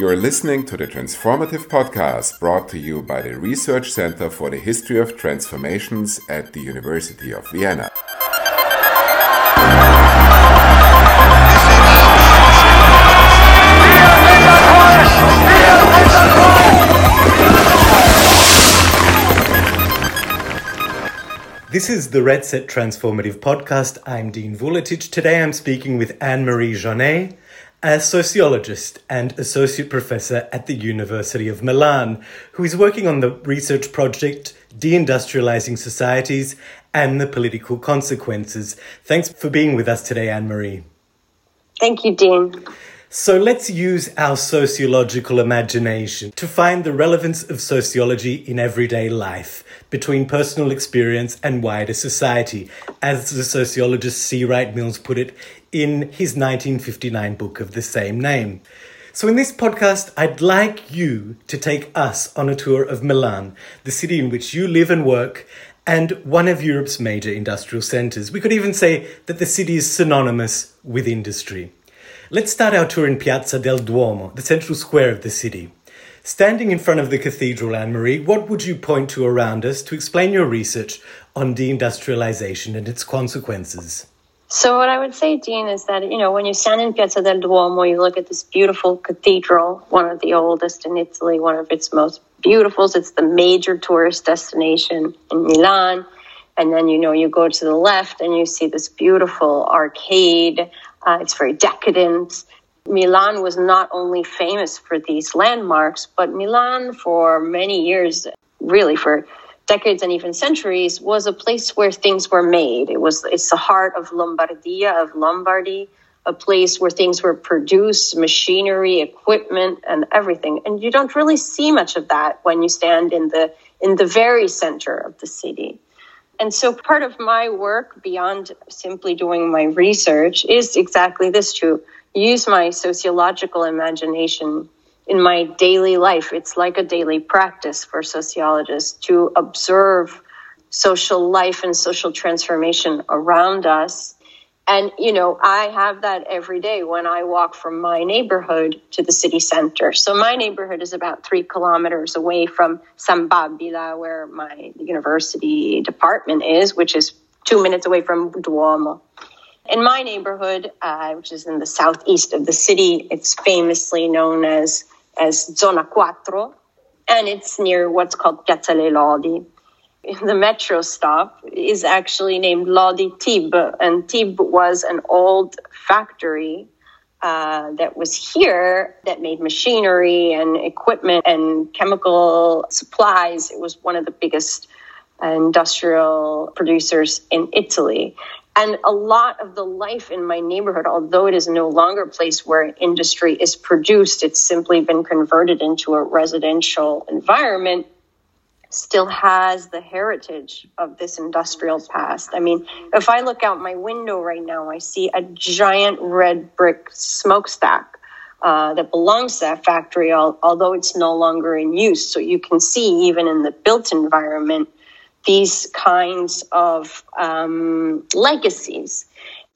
You're listening to the Transformative Podcast brought to you by the Research Center for the History of Transformations at the University of Vienna. This is the RECET Transformative Podcast. I'm Dean Vuletic. Today I'm speaking with Anne Marie Jeannet, a sociologist and associate professor at the University of Milan, who is working on the research project Deindustrializing Societies and the Political Consequences. Thanks for being with us today, Anne Marie. Thank you, Dean. So let's use our sociological imagination to find the relevance of sociology in everyday life between personal experience and wider society, as the sociologist C. Wright Mills put it in his 1959 book of the same name. So, in this podcast, I'd like you to take us on a tour of Milan, the city in which you live and work, and one of Europe's major industrial centres. We could even say that the city is synonymous with industry. Let's start our tour in Piazza del Duomo, the central square of the city. Standing in front of the cathedral, Anne Marie, what would you point to around us to explain your research on deindustrialization and its consequences? So, what I would say, Dean, is that you know when you stand in Piazza del Duomo, you look at this beautiful cathedral, one of the oldest in Italy, one of its most beautiful. It's the major tourist destination in Milan. And then, you know, you go to the left and you see this beautiful arcade uh, it's very decadent. Milan was not only famous for these landmarks, but Milan for many years, really for decades and even centuries, was a place where things were made. It was it's the heart of Lombardia, of Lombardy, a place where things were produced, machinery, equipment, and everything. And you don't really see much of that when you stand in the in the very center of the city. And so part of my work beyond simply doing my research is exactly this to use my sociological imagination in my daily life. It's like a daily practice for sociologists to observe social life and social transformation around us and, you know, I have that every day when I walk from my neighborhood to the city center. So my neighborhood is about three kilometers away from San Babila, where my university department is, which is two minutes away from Duomo. In my neighborhood, uh, which is in the southeast of the city, it's famously known as, as Zona Quattro, and it's near what's called Piazzale Lodi the metro stop is actually named Lodi TIBB, and TIBB was an old factory uh, that was here that made machinery and equipment and chemical supplies. It was one of the biggest industrial producers in Italy. And a lot of the life in my neighborhood, although it is no longer a place where industry is produced, it's simply been converted into a residential environment still has the heritage of this industrial past. I mean, if I look out my window right now, I see a giant red brick smokestack uh, that belongs to that factory, although it's no longer in use. So you can see, even in the built environment, these kinds of um, legacies.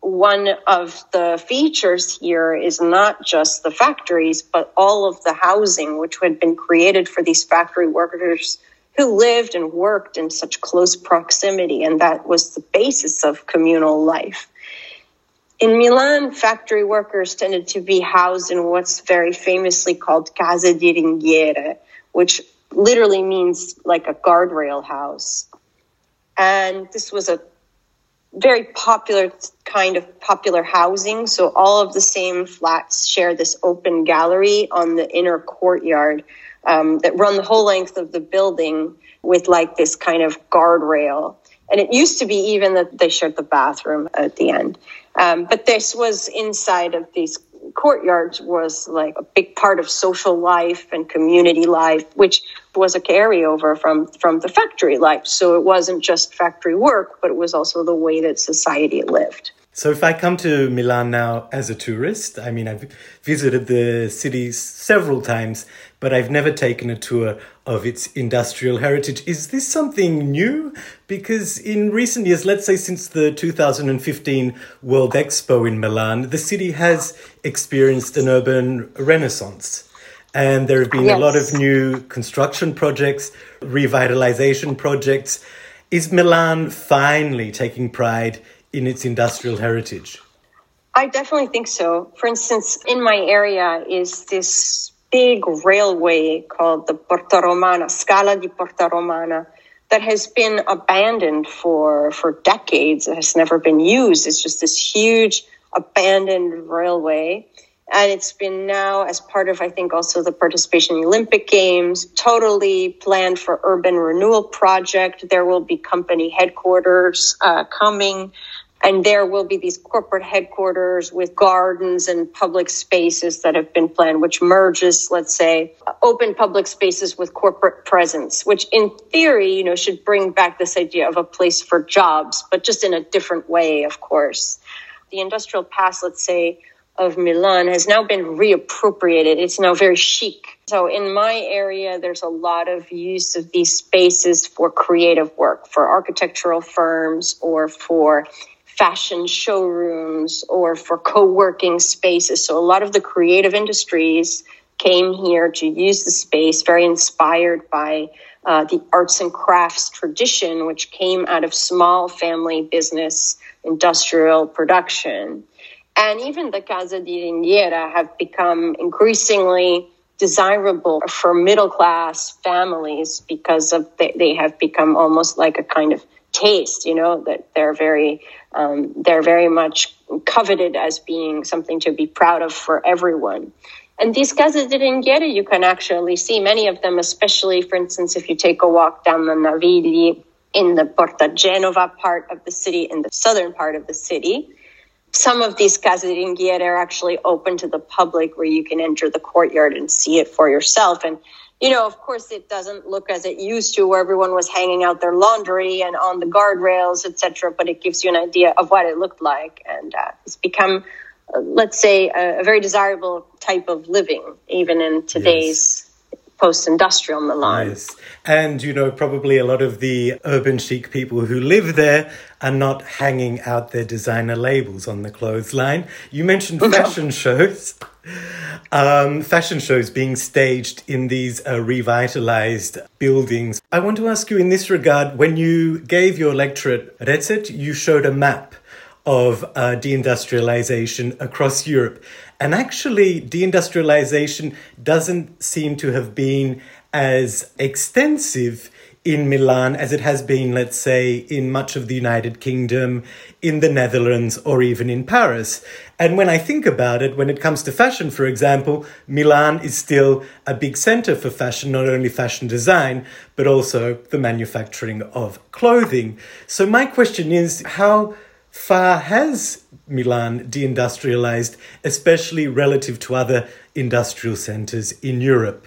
One of the features here is not just the factories, but all of the housing, which had been created for these factory workers who lived and worked in such close proximity, and that was the basis of communal life. In Milan, factory workers tended to be housed in what's very famously called Casa di Ringhiere, which literally means like a guardrail house. And this was a very popular kind of popular housing. So all of the same flats share this open gallery on the inner courtyard um, that run the whole length of the building with like this kind of guardrail. And it used to be even that they shared the bathroom at the end. Um, but this was inside of these courtyards was like a big part of social life and community life, which was a carryover from, from the factory life. So it wasn't just factory work, but it was also the way that society lived. So, if I come to Milan now as a tourist, I mean, I've visited the city several times, but I've never taken a tour of its industrial heritage. Is this something new? Because in recent years, let's say since the 2015 World Expo in Milan, the city has experienced an urban renaissance. and there have been yes. a lot of new construction projects, revitalization projects. Is Milan finally taking pride in its industrial heritage? I definitely think so. For instance, in my area is this big railway called the Porta Romana, Scalo di Porta Romana, that has been abandoned for, for decades. It has never been used. It's just this huge abandoned railway. And it's been now as part of, I think, also the participation in Olympic Games, totally planned for urban renewal project. There will be company headquarters uh, coming and there will be these corporate headquarters with gardens and public spaces that have been planned, which merges, let's say, open public spaces with corporate presence, which in theory, you know, should bring back this idea of a place for jobs, but just in a different way, of course. The industrial past, let's say, of Milan has now been reappropriated. It's now very chic. So in my area, there's a lot of use of these spaces for creative work, for architectural firms or for fashion showrooms or for co-working spaces. So a lot of the creative industries came here to use the space, very inspired by uh, the arts and crafts tradition, which came out of small family business, industrial production. And even the Casa di Ringhiera have become increasingly desirable for middle class families because of they, they have become almost like a kind of taste, you know, that they're very um, they're very much coveted as being something to be proud of for everyone. And these casas get it. You can actually see many of them, especially, for instance, if you take a walk down the Navigli in the Porta Genova part of the city, in the southern part of the city. Some of these casas de ringhiere are actually open to the public where you can enter the courtyard and see it for yourself. And you know, of course, it doesn't look as it used to, where everyone was hanging out their laundry and on the guardrails, etc. But it gives you an idea of what it looked like, and uh, it's become, uh, let's say, a, a, very desirable type of living, even in today's. Post-industrial Milan, yes. and you know probably a lot of the urban chic people who live there are not hanging out their designer labels on the clothesline. You mentioned fashion shows um, fashion shows being staged in these uh, revitalized buildings. I want to ask you in this regard when you gave your lecture at RECET, you showed a map of uh, deindustrialization across Europe. And actually, deindustrialization doesn't seem to have been as extensive in Milan as it has been, let's say, in much of the United Kingdom, in the Netherlands, or even in Paris. And when I think about it, when it comes to fashion, for example, Milan is still a big center for fashion, not only fashion design, but also the manufacturing of clothing. So my question is how far has Milan deindustrialized, especially relative to other industrial centers in Europe?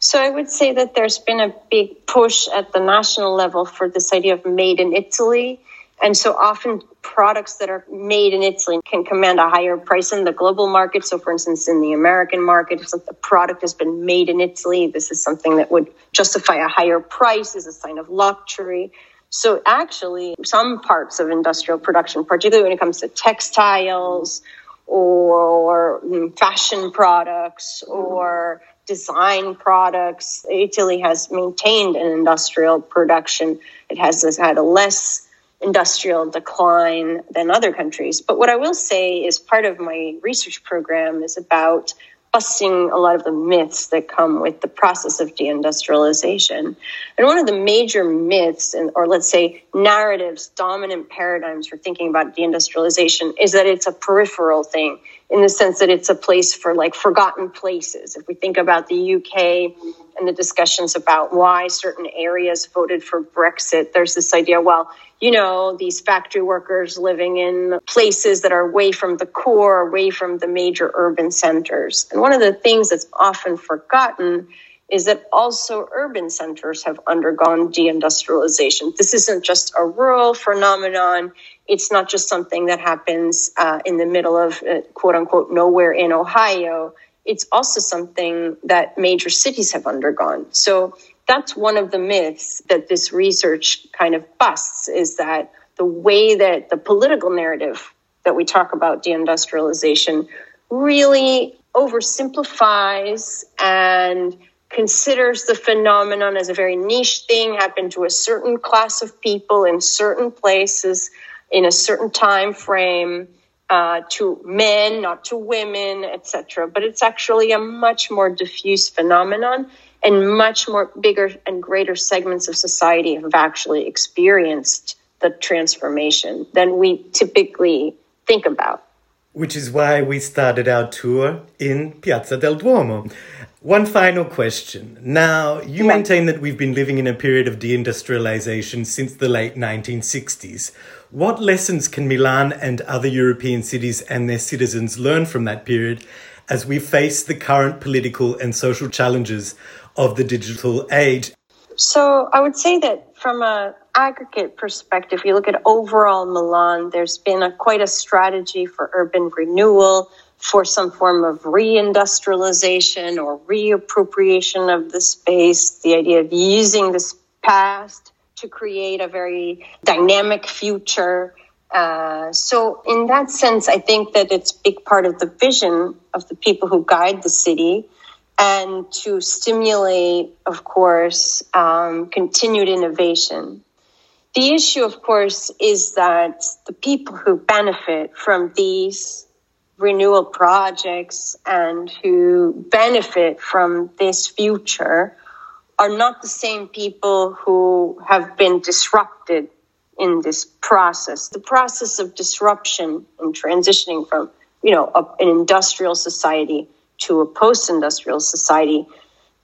So I would say that there's been a big push at the national level for this idea of made in Italy. And so often products that are made in Italy can command a higher price in the global market. So, for instance, in the American market, if the product has been made in Italy, this is something that would justify a higher price as a sign of luxury. So, actually, some parts of industrial production, particularly when it comes to textiles or, mm, fashion products or design products. Italy has maintained an industrial production. It has, has had a less industrial decline than other countries. But what I will say is part of my research program is about busting a lot of the myths that come with the process of deindustrialization. And one of the major myths, and, or let's say narratives, dominant paradigms for thinking about deindustrialization is that it's a peripheral thing in the sense that it's a place for like forgotten places. If we think about the UK and the discussions about why certain areas voted for Brexit, there's this idea, well, you know, these factory workers living in places that are away from the core, away from the major urban centers. And one of the things that's often forgotten is that also urban centers have undergone deindustrialization. This isn't just a rural phenomenon. It's not just something that happens uh, in the middle of uh, quote unquote nowhere in Ohio. It's also something that major cities have undergone. So that's one of the myths that this research kind of busts is that the way that the political narrative that we talk about deindustrialization really oversimplifies and considers the phenomenon as a very niche thing, happened to a certain class of people in certain places in a certain time frame. Uh, to men, not to women, etc. But it's actually a much more diffuse phenomenon, and much more bigger and greater segments of society have actually experienced the transformation than we typically think about. Which is why we started our tour in Piazza del Duomo. One final question. Now, you yeah. maintain that we've been living in a period of deindustrialization since the late 1960s. What lessons can Milan and other European cities and their citizens learn from that period as we face the current political and social challenges of the digital age? So, I would say that from an aggregate perspective, you look at overall Milan, there's been a, quite a strategy for urban renewal for some form of reindustrialization or reappropriation of the space, the idea of using this past to create a very dynamic future. Uh, so, in that sense, I think that it's a big part of the vision of the people who guide the city and to stimulate, of course, um, continued innovation. The issue, of course, is that the people who benefit from these renewal projects and who benefit from this future are not the same people who have been disrupted in this process. The process of disruption and transitioning from, you know, a, an industrial society to a post-industrial society,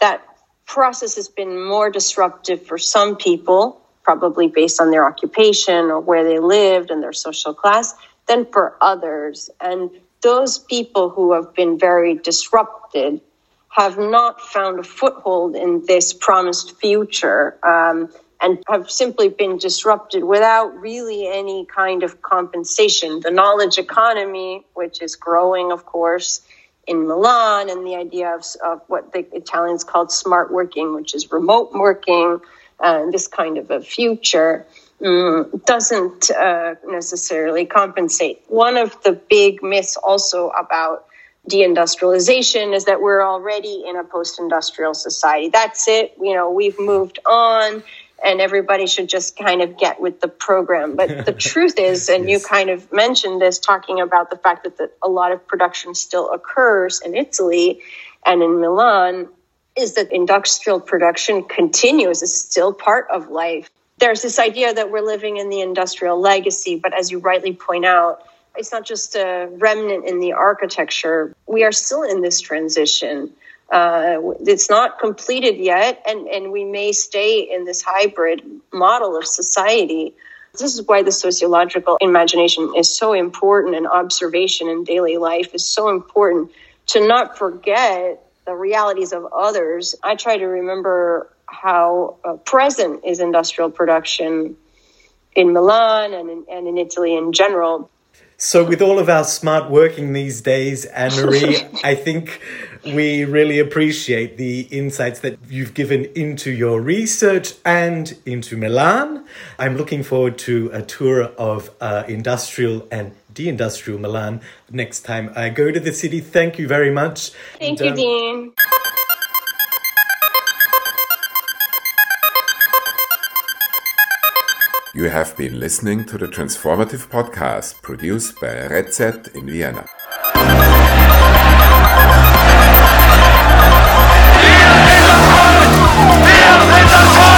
that process has been more disruptive for some people, probably based on their occupation or where they lived and their social class, than for others. And those people who have been very disrupted have not found a foothold in this promised future um, and have simply been disrupted without really any kind of compensation. The knowledge economy, which is growing, of course, in Milan, and the idea of, of what the Italians called smart working, which is remote working, uh, this kind of a future mm, doesn't uh, necessarily compensate. One of the big myths also about deindustrialization is that we're already in a post-industrial society. That's it. You know, we've moved on and everybody should just kind of get with the program. But the truth is, and yes. you kind of mentioned this talking about the fact that the, a lot of production still occurs in Italy and in Milan, is that industrial production continues, is still part of life there's this idea that we're living in the industrial legacy, but as you rightly point out, it's not just a remnant in the architecture. We are still in this transition. Uh, it's not completed yet, and, and we may stay in this hybrid model of society. This is why the sociological imagination is so important, and observation in daily life is so important to not forget the realities of others. I try to remember how uh, present is industrial production in Milan and in, and in Italy in general. So, with all of our smart working these days, Anne Marie, I think we really appreciate the insights that you've given into your research and into Milan. I'm looking forward to a tour of uh, industrial and deindustrial Milan next time I go to the city. Thank you very much. Thank and, you, um, Dean. You have been listening to the Transformative Podcast produced by RECET in Vienna. Hail Hitler!